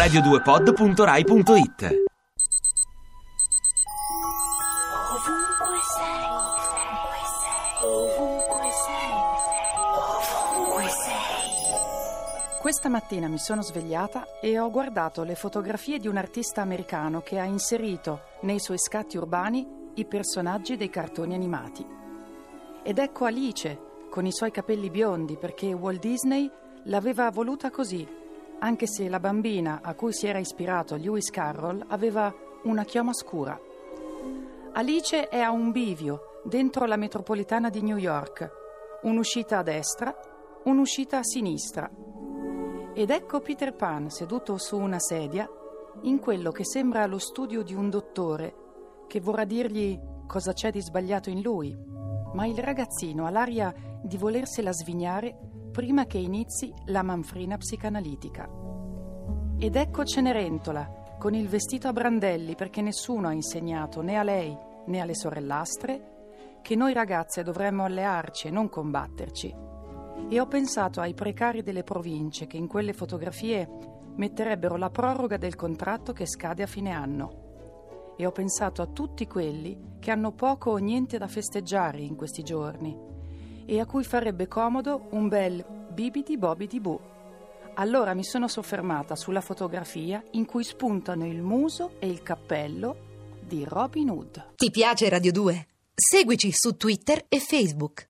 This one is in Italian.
radio2pod.rai.it Questa mattina mi sono svegliata e ho guardato le fotografie di un artista americano che ha inserito nei suoi scatti urbani i personaggi dei cartoni animati. Ed ecco Alice, con i suoi capelli biondi, perché Walt Disney l'aveva voluta così, anche se la bambina a cui si era ispirato Lewis Carroll aveva una chioma scura. Alice è a un bivio dentro la metropolitana di New York, un'uscita a destra, un'uscita a sinistra. Ed ecco Peter Pan seduto su una sedia in quello che sembra lo studio di un dottore che vorrà dirgli cosa c'è di sbagliato in lui. Ma il ragazzino ha l'aria di volersela svignare prima che inizi la manfrina psicanalitica. Ed ecco Cenerentola, con il vestito a brandelli perché nessuno ha insegnato né a lei né alle sorellastre che noi ragazze dovremmo allearci e non combatterci. E ho pensato ai precari delle province che in quelle fotografie metterebbero la proroga del contratto che scade a fine anno. E ho pensato a tutti quelli che hanno poco o niente da festeggiare in questi giorni e a cui farebbe comodo un bel bibidi bobidi bu. Allora mi sono soffermata sulla fotografia in cui spuntano il muso e il cappello di Robin Hood. Ti piace Radio 2? Seguici su Twitter e Facebook.